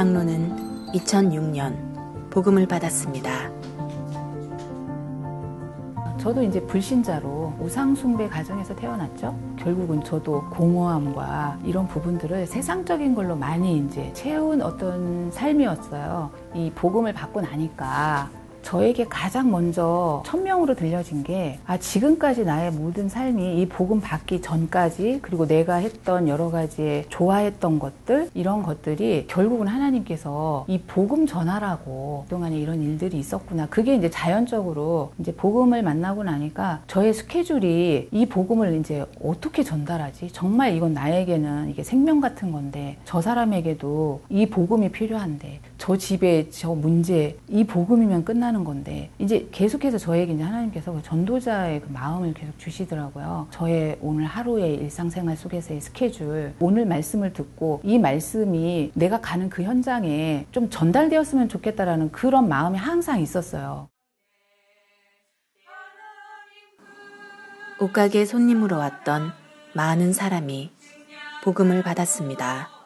장로는 2006년 복음을 받았습니다. 저도 이제 불신자로 우상숭배 가정에서 태어났죠. 결국은 저도 공허함과 이런 부분들을 세상적인 걸로 많이 이제 채운 어떤 삶이었어요. 이 복음을 받고 나니까 저에게 가장 먼저 천명으로 들려진 게, 아, 지금까지 나의 모든 삶이 이 복음 받기 전까지, 그리고 내가 했던 여러 가지의 좋아했던 것들, 이런 것들이 결국은 하나님께서 이 복음 전하라고 그동안에 이런 일들이 있었구나. 그게 이제 자연적으로 이제 복음을 만나고 나니까 저의 스케줄이 이 복음을 이제 어떻게 전달하지? 정말 이건 나에게는 이게 생명 같은 건데, 저 사람에게도 이 복음이 필요한데, 저 집에 저 문제, 이 복음이면 끝나 끝나는 건데 이제 계속해서 저에게 이제 하나님께서 그 전도자의 그 마음을 계속 주시더라고요. 저의 오늘 하루의 일상생활 속에서의 스케줄, 오늘 말씀을 듣고 이 말씀이 내가 가는 그 현장에 좀 전달되었으면 좋겠다라는 그런 마음이 항상 있었어요. 옷가게 손님으로 왔던 많은 사람이 복음을 받았습니다.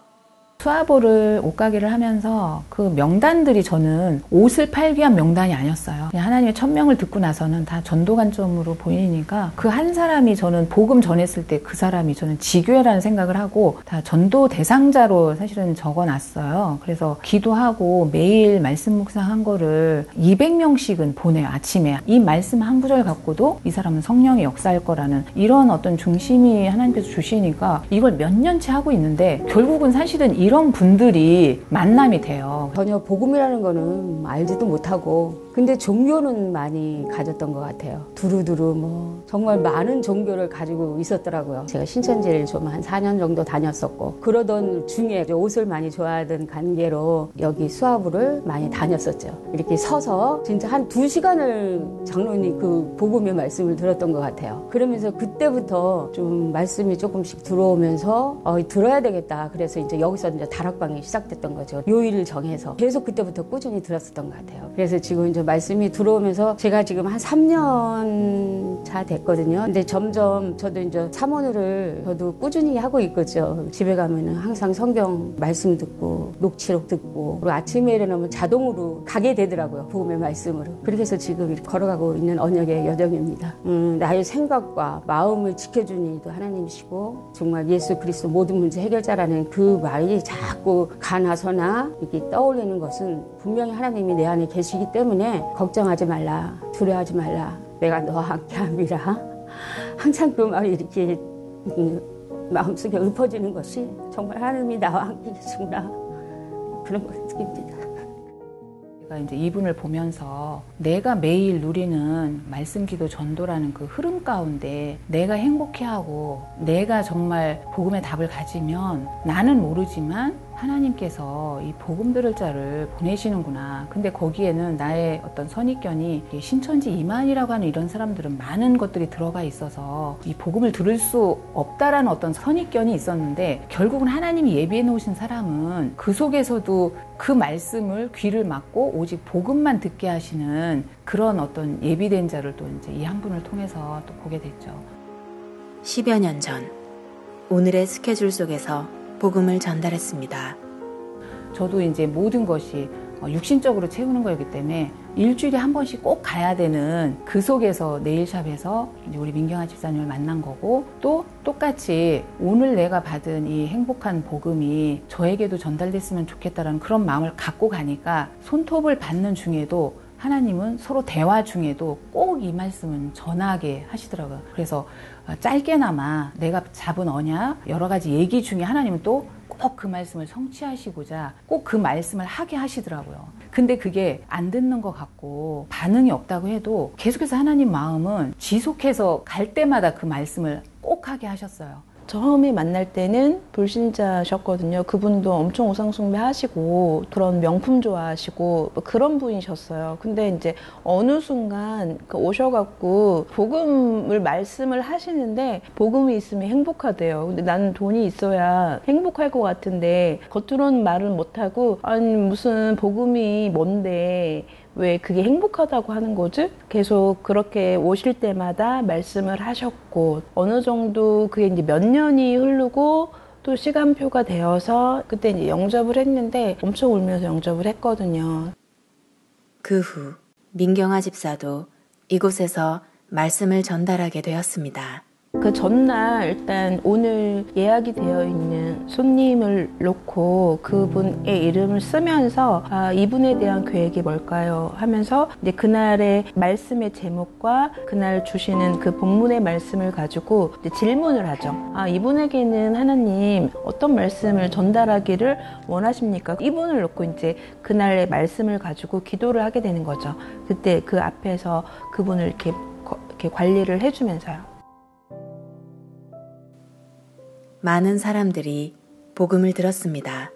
수화보를 옷가게를 하면서 그 명단들이 저는 옷을 팔기 위한 명단이 아니었어요. 하나님의 천명을 듣고 나서는 다 전도 관점으로 보이니까 그 한 사람이 저는 복음 전했을 때 그 사람이 저는 지교회라는 생각을 하고 다 전도 대상자로 사실은 적어놨어요. 그래서 기도하고 매일 말씀 묵상한 거를 200명씩은 보내요. 아침에. 이 말씀 한 구절 갖고도 이 사람은 성령의 역사할 거라는 이런 어떤 중심이 하나님께서 주시니까 이걸 몇 년째 하고 있는데 결국은 사실은 이런 이런 분들이 만남이 돼요. 전혀 복음이라는 거는 알지도 못하고 근데 종교는 많이 가졌던 것 같아요. 두루두루 뭐 정말 많은 종교를 가지고 있었더라고요. 제가 신천지를 좀 한 4년 정도 다녔었고 그러던 중에 옷을 많이 좋아하던 관계로 여기 수화부를 많이 다녔었죠. 이렇게 서서 진짜 한 두 시간을 장로님 그 복음의 말씀을 들었던 것 같아요. 그러면서 그때부터 좀 말씀이 조금씩 들어오면서 어, 들어야 되겠다. 그래서 이제 여기서 이제 다락방이 시작됐던 거죠. 요일을 정해서 계속 그때부터 꾸준히 들었었던 것 같아요. 그래서 지금 이제 말씀이 들어오면서 제가 지금 한 3년 차 됐거든요. 근데 점점 저도 이제 사모를 저도 꾸준히 하고 있거죠. 집에 가면은 항상 성경 말씀 듣고 녹취록 듣고 그리고 아침에 일어나면 자동으로 가게 되더라고요. 복음의 말씀으로. 그렇게 해서 지금 걸어가고 있는 언역의 여정입니다. 음, 나의 생각과 마음을 지켜준 이도 하나님이시고 정말 예수 그리스도 모든 문제 해결자라는 그 말이 자꾸 가나서나 이렇게 떠올리는 것은 분명히 하나님이 내 안에 계시기 때문에 걱정하지 말라, 두려워하지 말라, 내가 너와 함께 함이라. 항상 그 말이 이렇게 마음속에 읊어지는 것이 정말 하나님이 나와 함께 계시구나. 그런 걸 느낍니다. 제가 이제 이분을 보면서 내가 매일 누리는 말씀 기도 전도라는 그 흐름 가운데 내가 행복해하고 내가 정말 복음의 답을 가지면 나는 모르지만 하나님께서 이 복음 들을 자를 보내시는구나. 근데 거기에는 나의 어떤 선입견이 신천지 이만이라고 하는 이런 사람들은 많은 것들이 들어가 있어서 이 복음을 들을 수 없다라는 어떤 선입견이 있었는데 결국은 하나님이 예비해 놓으신 사람은 그 속에서도 그 말씀을 귀를 막고 오직 복음만 듣게 하시는 그런 어떤 예비된 자를 또 이제 이 한 분을 통해서 또 보게 됐죠. 10여 년 전 오늘의 스케줄 속에서 복음을 전달했습니다. 저도 이제 모든 것이 어, 육신적으로 채우는 거였기 때문에 일주일에 한 번씩 꼭 가야 되는 그 속에서 네일샵에서 우리 민경아 집사님을 만난 거고 또 똑같이 오늘 내가 받은 이 행복한 복음이 저에게도 전달됐으면 좋겠다라는 그런 마음을 갖고 가니까 손톱을 받는 중에도 하나님은 서로 대화 중에도 꼭 이 말씀은 전하게 하시더라고요. 그래서 어, 짧게나마 내가 잡은 언약 여러 가지 얘기 중에 하나님은 또 꼭 그 말씀을 성취하시고자 꼭 그 말씀을 하게 하시더라고요. 근데 그게 안 듣는 것 같고 반응이 없다고 해도 계속해서 하나님 마음은 지속해서 갈 때마다 그 말씀을 꼭 하게 하셨어요. 처음에 만날 때는 불신자셨거든요. 그분도 엄청 우상숭배 하시고 그런 명품 좋아하시고 뭐 그런 분이셨어요. 근데 이제 어느 순간 그 오셔갖고 복음을 말씀을 하시는데 복음이 있으면 행복하대요. 근데 나는 돈이 있어야 행복할 것 같은데 겉으로는 말을 못하고 아니 무슨 복음이 뭔데 왜 그게 행복하다고 하는 거지? 계속 그렇게 오실 때마다 말씀을 하셨고 어느 정도 그게 이제 몇 년이 흐르고 또 시간표가 되어서 그때 이제 영접을 했는데 엄청 울면서 영접을 했거든요. 그 후 민경아 집사도 이곳에서 말씀을 전달하게 되었습니다. 그 전날 일단 오늘 예약이 되어 있는 손님을 놓고 그분의 이름을 쓰면서 아, 이분에 대한 계획이 뭘까요? 하면서 이제 그날의 말씀의 제목과 그날 주시는 그 본문의 말씀을 가지고 질문을 하죠. 아, 이분에게는 하나님 어떤 말씀을 전달하기를 원하십니까? 이분을 놓고 이제 그날의 말씀을 가지고 기도를 하게 되는 거죠. 그때 그 앞에서 그분을 이렇게, 이렇게 관리를 해주면서요. 많은 사람들이 복음을 들었습니다.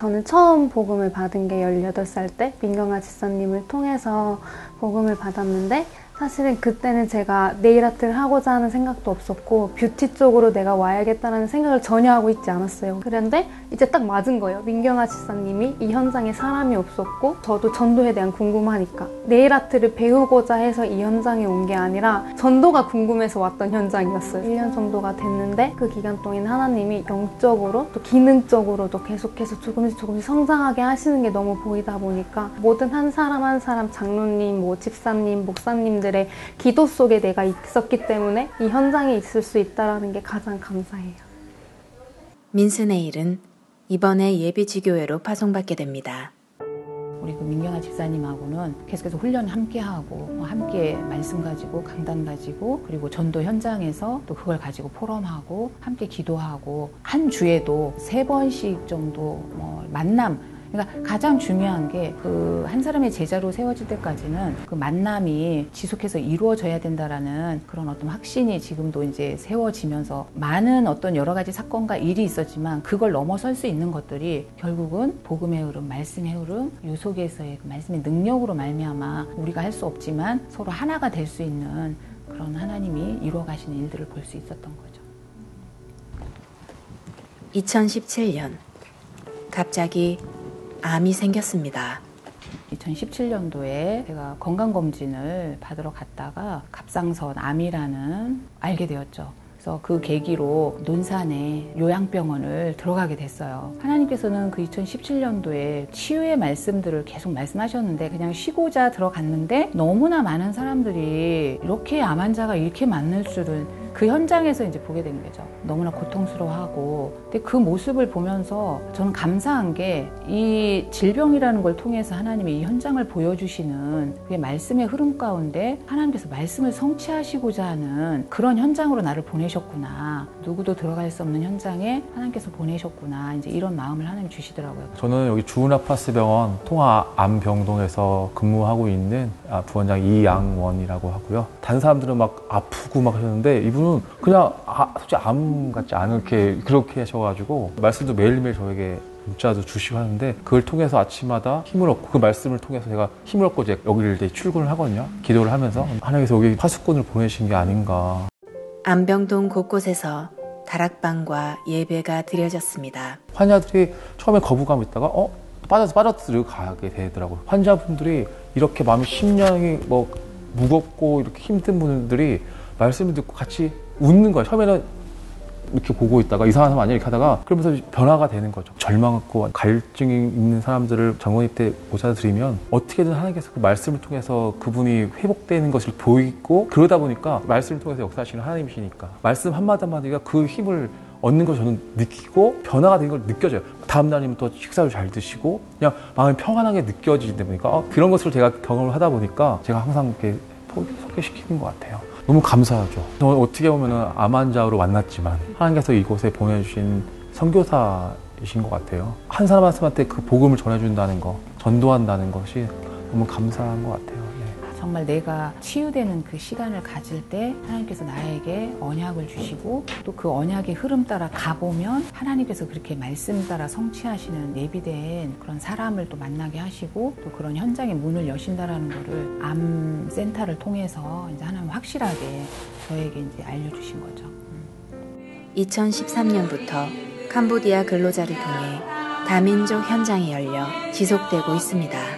저는 처음 복음을 받은 게 18살 때 민경아 집사님을 통해서 복음을 받았는데 사실은 그때는 제가 네일 아트를 하고자 하는 생각도 없었고 뷰티 쪽으로 내가 와야겠다는 생각을 전혀 하고 있지 않았어요. 그런데 이제 딱 맞은 거예요. 민경아 지사님이 이 현장에 사람이 없었고 저도 전도에 대한 궁금하니까 네일 아트를 배우고자 해서 이 현장에 온 게 아니라 전도가 궁금해서 왔던 현장이었어요. 1년 정도가 됐는데 그 기간 동안 하나님이 영적으로 또 기능적으로도 계속해서 조금씩 조금씩 성장하게 하시는 게 너무 보이다 보니까 모든 한 사람 한 사람 장로님, 뭐 집사님, 목사님 사람들의 기도 속에 내가 있었기 때문에 이 현장에 있을 수 있다는 게 가장 감사해요. 민스네일은 이번에 예비지교회로 파송받게 됩니다. 우리 그 민경아 집사님하고는 계속해서 훈련 함께 하고 뭐 함께 말씀 가지고 강단 가지고 그리고 전도 현장에서 또 그걸 가지고 포럼하고 함께 기도하고 한 주에도 세 번씩 정도 뭐 만남 그러니까 가장 중요한 게 그 한 사람의 제자로 세워질 때까지는 그 만남이 지속해서 이루어져야 된다라는 그런 어떤 확신이 지금도 이제 세워지면서 많은 어떤 여러 가지 사건과 일이 있었지만 그걸 넘어설 수 있는 것들이 결국은 복음의 흐름, 말씀의 흐름, 요 속에서의 그 말씀의 능력으로 말미암아 우리가 할 수 없지만 서로 하나가 될 수 있는 그런 하나님이 이루어 가시는 일들을 볼 수 있었던 거죠. 2017년 갑자기 암이 생겼습니다. 2017년도에 제가 건강검진을 받으러 갔다가 갑상선 암이라는 알게 되었죠. 그래서 그 계기로 논산에 요양병원을 들어가게 됐어요. 하나님께서는 그 2017년도에 치유의 말씀들을 계속 말씀하셨는데 그냥 쉬고자 들어갔는데 너무나 많은 사람들이 이렇게 암 환자가 이렇게 많을 줄은 그 현장에서 이제 보게 된 거죠. 너무나 고통스러워하고. 근데 그 모습을 보면서 저는 감사한 게 이 질병이라는 걸 통해서 하나님이 이 현장을 보여주시는 그게 말씀의 흐름 가운데 하나님께서 말씀을 성취하시고자 하는 그런 현장으로 나를 보내셨구나. 누구도 들어갈 수 없는 현장에 하나님께서 보내셨구나. 이제 이런 마음을 하나님 주시더라고요. 저는 여기 주은아파스 병원 통화암병동에서 근무하고 있는 아, 부원장 이양원이라고 하고요. 다른 사람들은 막 아프고 막 하셨는데 이분 그분은 그냥 아, 솔직히 암 같지 않게 그렇게 하셔가지고 말씀도 매일매일 저에게 문자도 주시고 하는데 그걸 통해서 아침마다 힘을 얻고 그 말씀을 통해서 제가 힘을 얻고 이제 여기를 이제 출근을 하거든요. 기도를 하면서 하나님께서 여기 파수꾼을 보내신 게 아닌가. 안병동 곳곳에서 다락방과 예배가 드려졌습니다. 환자들이 처음에 거부감이 있다가 어 빠져서 빠져들어 가게 되더라고요. 환자분들이 이렇게 마음이 심령이 뭐 무겁고 이렇게 힘든 분들이 말씀을 듣고 같이 웃는 거예요. 처음에는 이렇게 보고 있다가 이상한 사람 아니야 이렇게 하다가 그러면서 변화가 되는 거죠. 절망하고 갈증이 있는 사람들을 정원입 때 모셔드리면 어떻게든 하나님께서 그 말씀을 통해서 그분이 회복되는 것을 보이고 그러다 보니까 말씀을 통해서 역사하시는 하나님이시니까 말씀 한마디 한마디가 그 힘을 얻는 걸 저는 느끼고 변화가 된 걸 느껴져요. 다음 날이면 또 식사를 잘 드시고 그냥 마음이 평안하게 느껴지다 보니까 어, 그런 것을 제가 경험을 하다 보니까 제가 항상 이렇게 소개시키는 것 같아요. 너무 감사하죠. 어떻게 보면 암 환자로 만났지만 하나님께서 이곳에 보내주신 선교사이신 것 같아요. 한 사람 한 사람한테 그 복음을 전해준다는 거, 전도한다는 것이 너무 감사한 것 같아요. 정말 내가 치유되는 그 시간을 가질 때 하나님께서 나에게 언약을 주시고 또 그 언약의 흐름 따라 가보면 하나님께서 그렇게 말씀 따라 성취하시는 예비된 그런 사람을 또 만나게 하시고 또 그런 현장의 문을 여신다라는 거를 암 센터를 통해서 이제 하나님 확실하게 저에게 이제 알려주신 거죠. 2013년부터 캄보디아 근로자를 통해 다민족 현장이 열려 지속되고 있습니다.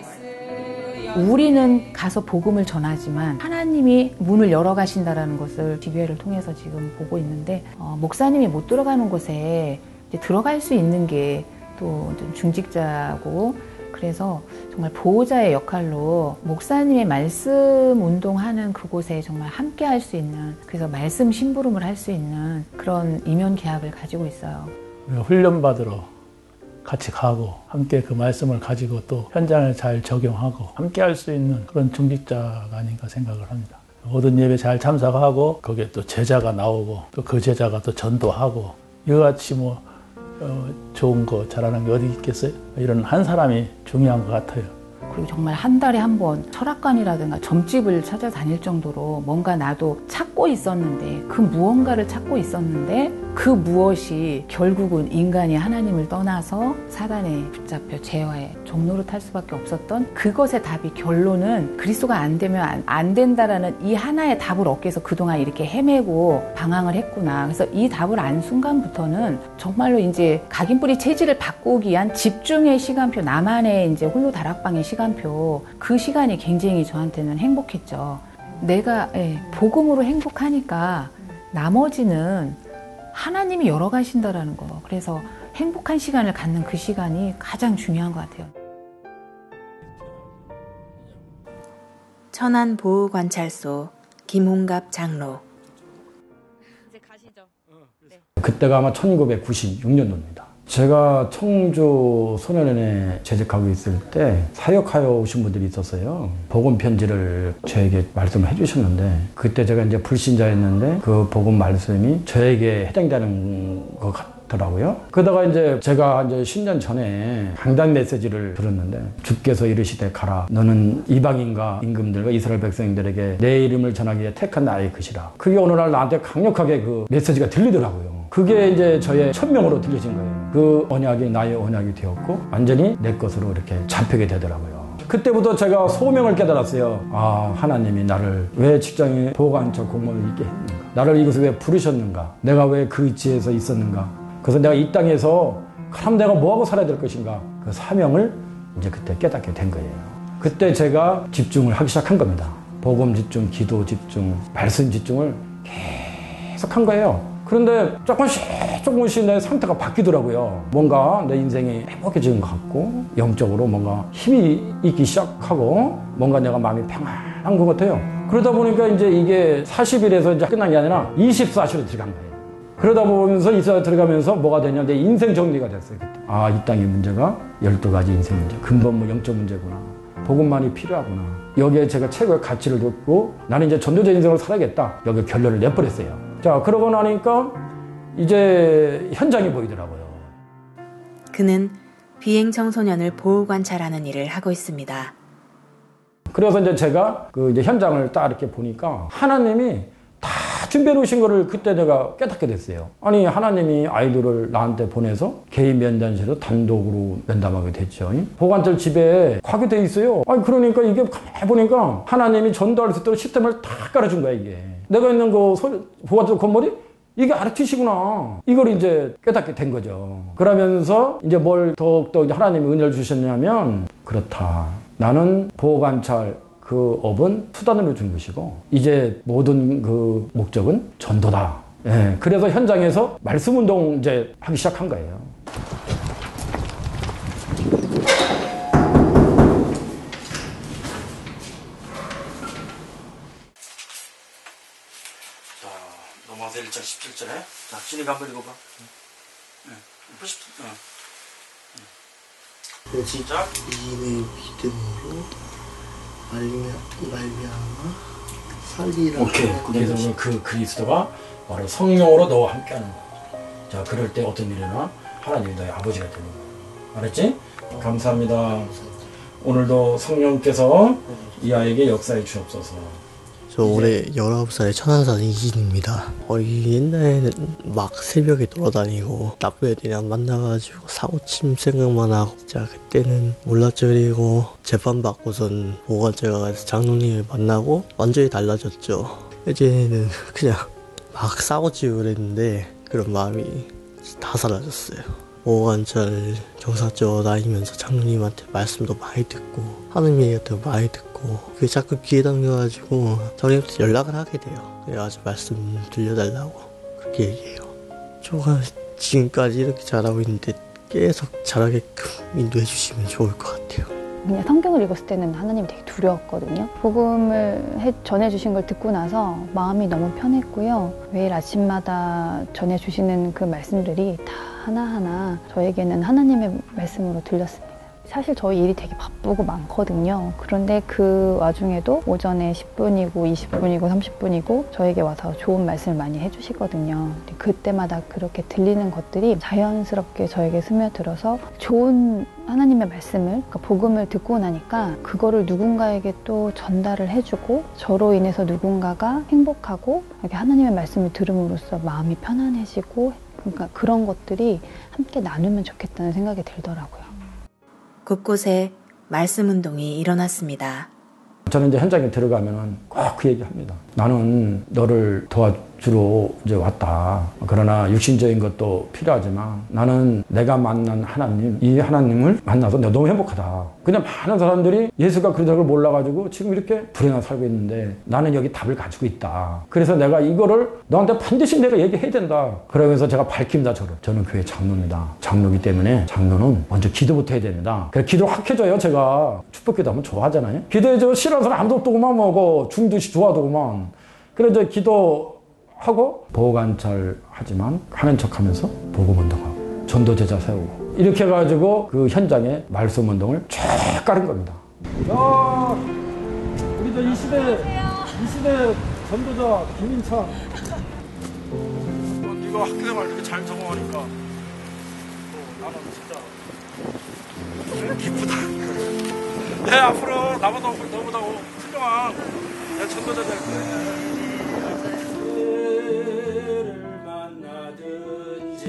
우리는 가서 복음을 전하지만 하나님이 문을 열어 가신다라는 것을 기회를 통해서 지금 보고 있는데 어, 목사님이 못 들어가는 곳에 들어갈 수 있는 게 또 중직자고 그래서 정말 보호자의 역할로 목사님의 말씀 운동하는 그곳에 정말 함께 할 수 있는 그래서 말씀 심부름을 할 수 있는 그런 이면 계약을 가지고 있어요. 훈련 받으러 같이 가고 함께 그 말씀을 가지고 또 현장을 잘 적용하고 함께 할 수 있는 그런 중직자가 아닌가 생각을 합니다. 모든 예배 잘 참석하고 거기에 또 제자가 나오고 또 그 제자가 또 전도하고 이같이 뭐 어, 좋은 거 잘하는 게 어디 있겠어요? 이런 한 사람이 중요한 것 같아요. 그리고 정말 한 달에 한 번 철학관이라든가 점집을 찾아다닐 정도로 뭔가 나도 찾고 있었는데 그 무언가를 찾고 있었는데 그 무엇이 결국은 인간이 하나님을 떠나서 사단에 붙잡혀 재화의 종로로 탈 수밖에 없었던 그것의 답이 결론은 그리스도가 안 되면 안, 안 된다라는 이 하나의 답을 얻기 위해서 그동안 이렇게 헤매고 방황을 했구나. 그래서 이 답을 안 순간부터는 정말로 이제 각인뿌리 체질을 바꾸기 위한 집중의 시간표, 나만의 이제 홀로 다락방의 시간표, 그 시간이 굉장히 저한테는 행복했죠. 내가 예, 복음으로 행복하니까 나머지는 하나님이 열어가신다라는 거. 그래서 행복한 시간을 갖는 그 시간이 가장 중요한 것 같아요. 천안 보호 관찰소 김홍갑 장로 그때가 아마 1996년도입니다. 제가 청주 소년원에 재직하고 있을 때 사역하여 오신 분들이 있었어요. 복음 편지를 저에게 말씀을 해주셨는데 그때 제가 이제 불신자였는데 그 복음 말씀이 저에게 해당되는 것 같 더라고요. 그러다가 이제 제가 이제 10년 전에 강단 메시지를 들었는데 주께서 이르시되 가라. 너는 이방인과 임금들과 이스라엘 백성들에게 내 이름을 전하기 위해 택한 나의 것이라. 그게 오늘날 나한테 강력하게 그 메시지가 들리더라고요. 그게 이제 저의 천명으로 들려진 거예요. 그 언약이 나의 언약이 되었고 완전히 내 것으로 이렇게 잡히게 되더라고요. 그때부터 제가 소명을 깨달았어요. 아, 하나님이 나를 왜 직장에 보호관처 공무원을 있게 했는가? 나를 이곳에 왜 부르셨는가? 내가 왜 그 위치에서 있었는가? 그래서 내가 이 땅에서 그럼 내가 뭐하고 살아야 될 것인가? 그 사명을 이제 그때 깨닫게 된 거예요. 그때 제가 집중을 하기 시작한 겁니다. 복음 집중, 기도 집중, 말씀 집중을 계속 한 거예요. 그런데 조금씩 조금씩 내 상태가 바뀌더라고요. 뭔가 내 인생이 행복해지는 것 같고 영적으로 뭔가 힘이 있기 시작하고 뭔가 내가 마음이 평안한 것 같아요. 그러다 보니까 이제 이게 40일에서 이제 끝난 게 아니라 24시로 들어간 거예요. 그러다 보면서 이스라엘 들어가면서 뭐가 되냐 내 인생 정리가 됐어요. 아, 이 땅의 문제가 12가지 인생 문제, 근본 뭐 영적 문제구나. 복음만이 필요하구나. 여기에 제가 최고의 가치를 뒀고 나는 이제 전도자 인생을 살아야겠다. 여기 결론을 내버렸어요. 자, 그러고 나니까 이제 현장이 보이더라고요. 그는 비행 청소년을 보호 관찰하는 일을 하고 있습니다. 그래서 이제 제가 그 이제 현장을 딱 이렇게 보니까 하나님이 다 준비해 놓으신 거를 그때 내가 깨닫게 됐어요. 아니, 하나님이 아이들을 나한테 보내서 개인 면담실로 단독으로 면담하게 됐죠. 보관절 집에 가게 돼 있어요. 아니, 그러니까 이게 가만히 보니까 하나님이 전도할 수 있도록 시스템을 다 깔아준 거야, 이게. 내가 있는 그 보관절 건물이 이게 RTC구나. 이걸 이제 깨닫게 된 거죠. 그러면서 이제 뭘 더욱더 하나님이 은혜를 주셨냐면, 그렇다. 나는 보호관찰 그 업은 수단으로 준 것이고 이제 모든 그 목적은 전도다. 예, 그래서 현장에서 말씀 운동 이제 하기 시작한 거예요. 자, 넘어서 1장 17절에 자, 진이가 한번 읽어봐. 응. 응. 10, 응. 응. 시작. 이인의 믿음으로 말미암아 살리라. 오케이. 그래서 그 그리스도가 바로 성령으로 너와 함께하는 거야. 자, 그럴 때 어떤 일이 나 하나님이 너의 아버지가 되는 거야. 알았지? 감사합니다. 오늘도 성령께서 이 아이에게 역사해 주옵소서. 저 올해 19살의 천안산 이진입니다. 거의 옛날에는 막 새벽에 돌아다니고 나쁜 애들이랑 만나가지고 사고침 생각만 하고 진짜 그때는 몰랐죠. 그리고 재판 받고선 보관죄 가서 장로님을 만나고 완전히 달라졌죠. 이제는 그냥 막 싸우지고 그랬는데 그런 마음이 다 사라졌어요. 보호관찰 경사져 다니면서 장로님한테 말씀도 많이 듣고 하는 얘기도 많이 듣고 그게 자꾸 귀에 담겨가지고 장로님한테 연락을 하게 돼요. 그래가지고 말씀 들려달라고 그렇게 얘기해요. 저가 지금까지 이렇게 잘하고 있는데 계속 잘하게끔 인도해 주시면 좋을 것 같아요. 그냥 성경을 읽었을 때는 하나님이 되게 두려웠거든요. 복음을 해, 전해주신 걸 듣고 나서 마음이 너무 편했고요. 매일 아침마다 전해주시는 그 말씀들이 다 하나하나 저에게는 하나님의 말씀으로 들렸습니다. 사실 저희 일이 되게 바쁘고 많거든요. 그런데 그 와중에도 오전에 10분이고 20분이고 30분이고 저에게 와서 좋은 말씀을 많이 해주시거든요. 그때마다 그렇게 들리는 것들이 자연스럽게 저에게 스며들어서 좋은 하나님의 말씀을, 그러니까 복음을 듣고 나니까 그거를 누군가에게 또 전달을 해주고 저로 인해서 누군가가 행복하고 이렇게 하나님의 말씀을 들음으로써 마음이 편안해지고 그러니까 그런 것들이 함께 나누면 좋겠다는 생각이 들더라고요. 곳곳에 말씀 운동이 일어났습니다. 저는 이제 현장에 들어가면은 꼭 그 얘기 합니다. 나는 너를 도와 주러 이제 왔다. 그러나 육신적인 것도 필요하지만 나는 내가 만난 하나님, 이 하나님을 만나서 내가 너무 행복하다. 그냥 많은 사람들이 예수가 그런 걸 몰라가지고 지금 이렇게 불행하 살고 있는데 나는 여기 답을 가지고 있다. 그래서 내가 이거를 너한테 반드시 내가 얘기해야 된다. 그러면서 제가 밝힙니다, 저를. 저는 교회 장로입니다. 장로기 때문에 장로는 먼저 기도부터 해야 됩니다. 그래서 기도 확 해줘요, 제가. 축복기도 하면 좋아하잖아요. 기도해줘. 싫어하는 사람 아무도 없더구만, 뭐, 중두시 좋아하더구만. 그래서 기도 하고 보호관찰 하지만 하는 척 하면서 복음운동 하고 전도제자 세우고 이렇게 해가지고 그 현장에 말씀 운동을 쫙 깔은 겁니다. 야, 우리도 이 시대, 이 시대 전도자 김인찬. 어, 네가 학교생활 이렇게 잘 적응하니까 또 나는 진짜 기쁘다. 내 앞으로 나보다 너보다 훌륭한 내 전도자 될 거야.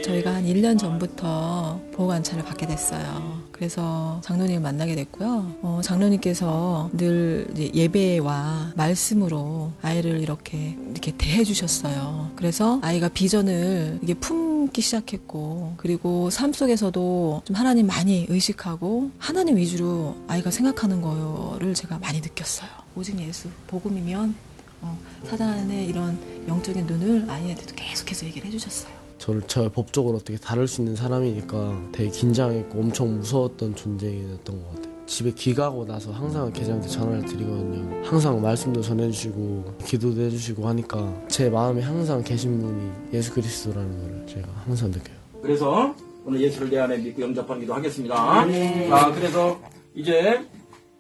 저희가 한 1년 전부터 보호관찰을 받게 됐어요. 그래서 장로님을 만나게 됐고요. 어, 장로님께서 늘 예배와 말씀으로 아이를 이렇게 이렇게 대해 주셨어요. 그래서 아이가 비전을 이게 품기 시작했고 그리고 삶 속에서도 좀 하나님 많이 의식하고 하나님 위주로 아이가 생각하는 거를 제가 많이 느꼈어요. 오직 예수 복음이면 어, 사단의 이런 영적인 눈을 아이한테도 계속해서 얘기를 해주셨어요. 저를 저 법적으로 어떻게 다룰 수 있는 사람이니까 되게 긴장했고 엄청 무서웠던 존재였던 것 같아요. 집에 귀가하고 나서 항상 계장한테 전화를 드리거든요. 항상 말씀도 전해주시고 기도도 해주시고 하니까 제 마음에 항상 계신 분이 예수 그리스도라는 걸 제가 항상 느껴요. 그래서 오늘 예수를 내 안에 믿고 영접하는 기도 하겠습니다. 네. 자, 그래서 이제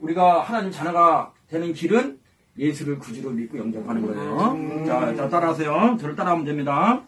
우리가 하나님 자녀가 되는 길은 예수를 구주로 믿고 영접하는 거예요. 자, 자 따라하세요. 저를 따라하면 됩니다.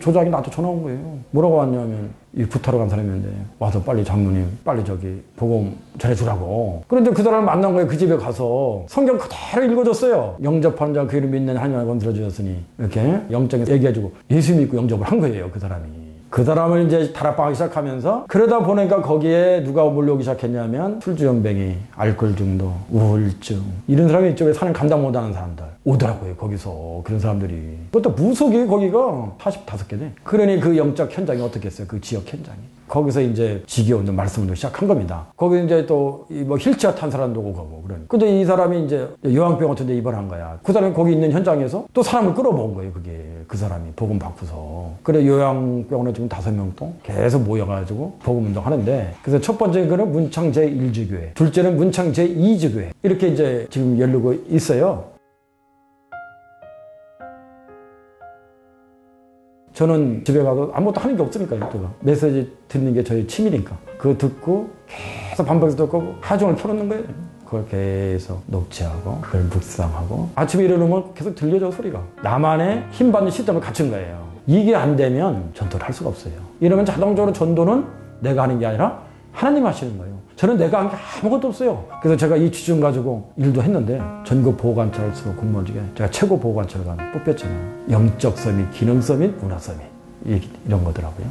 조작이 나한테 전화 온 거예요. 뭐라고 왔냐면 이 부타로 간 사람인데 와서 빨리 장모님 빨리 저기 복음 전해주라고. 그런데 그 사람을 만난 거예요. 그 집에 가서 성경 그대로 읽어줬어요. 영접하는 자 그 이름 믿는 하나님을 건드려주셨으니 이렇게 영적인 얘기해주고 예수 믿고 영접을 한 거예요. 그 사람이. 그 사람을 이제 다락방하기 시작하면서 그러다 보니까 거기에 누가 몰려오기 시작했냐면 술주연뱅이, 알코올 중독, 우울증 이런 사람이 이쪽에 사는 감당 못하는 사람들 오더라고요 거기서 그런 사람들이 그것도 무속이 거기가 45개네 그러니 그 영적 현장이 어떻게 했어요 그 지역 현장이 거기서 이제 지겨운 말씀을 시작한 겁니다. 거기 이제 또 뭐 힐체어 탄 사람도 오고 가고 그러니. 근데 이 사람이 이제 요양병 같은 데 입원한 거야. 그 사람이 거기 있는 현장에서 또 사람을 끌어모은 거예요. 그게 그 사람이 복음 받고서. 그래 요양병원에 지금 다섯 명 동 계속 모여가지고 복음 운동 하는데 그래서 첫 번째 거는 문창 제 1지교회, 둘째는 문창 제 2지교회 이렇게 이제 지금 열리고 있어요. 저는 집에 가서 아무것도 하는 게 없으니까 제가 메시지 듣는 게 저희 취미니까 그거 듣고 계속 반복해서 듣고 하중을 펴놓는 거예요 그걸 계속 녹취하고 그걸 묵상하고 아침에 일어나면 계속 들려줘 소리가 나만의 힘받는 시점을 갖춘 거예요 이게 안 되면 전도를 할 수가 없어요 이러면 자동적으로 전도는 내가 하는 게 아니라 하나님 하시는 거예요 저는 내가 한 게 아무것도 없어요. 그래서 제가 이 취준 가지고 일도 했는데 전국 보호관찰소 공무원 중에 제가 최고 보호관찰관 뽑혔잖아요. 영적 서밋, 기능 서밋, 문화 서밋 이런 거더라고요.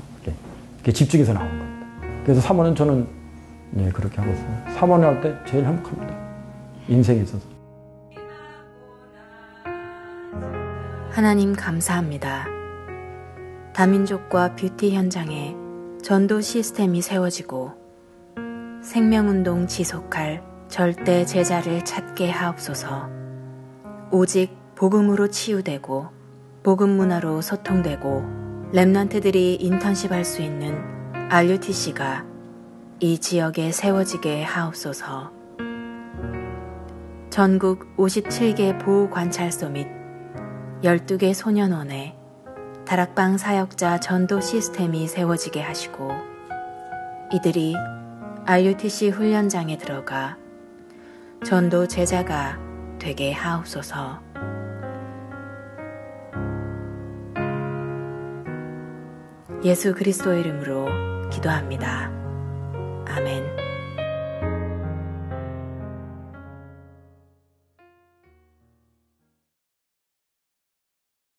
이게 집중해서 나온 겁니다. 그래서 3원은 저는 네, 그렇게 하고 있어요. 3원을 할 때 제일 행복합니다. 인생에 있어서. 하나님 감사합니다. 다민족과 뷰티 현장에 전도 시스템이 세워지고 생명운동 지속할 절대 제자를 찾게 하옵소서. 오직 복음으로 치유되고 복음 문화로 소통되고 랩런트들이 인턴십 할 수 있는 RUTC가 이 지역에 세워지게 하옵소서. 전국 57개 보호관찰소 및 12개 소년원에 다락방 사역자 전도 시스템이 세워지게 하시고 이들이 RUTC 훈련장에 들어가 전도 제자가 되게 하옵소서. 예수 그리스도 이름으로 기도합니다. 아멘.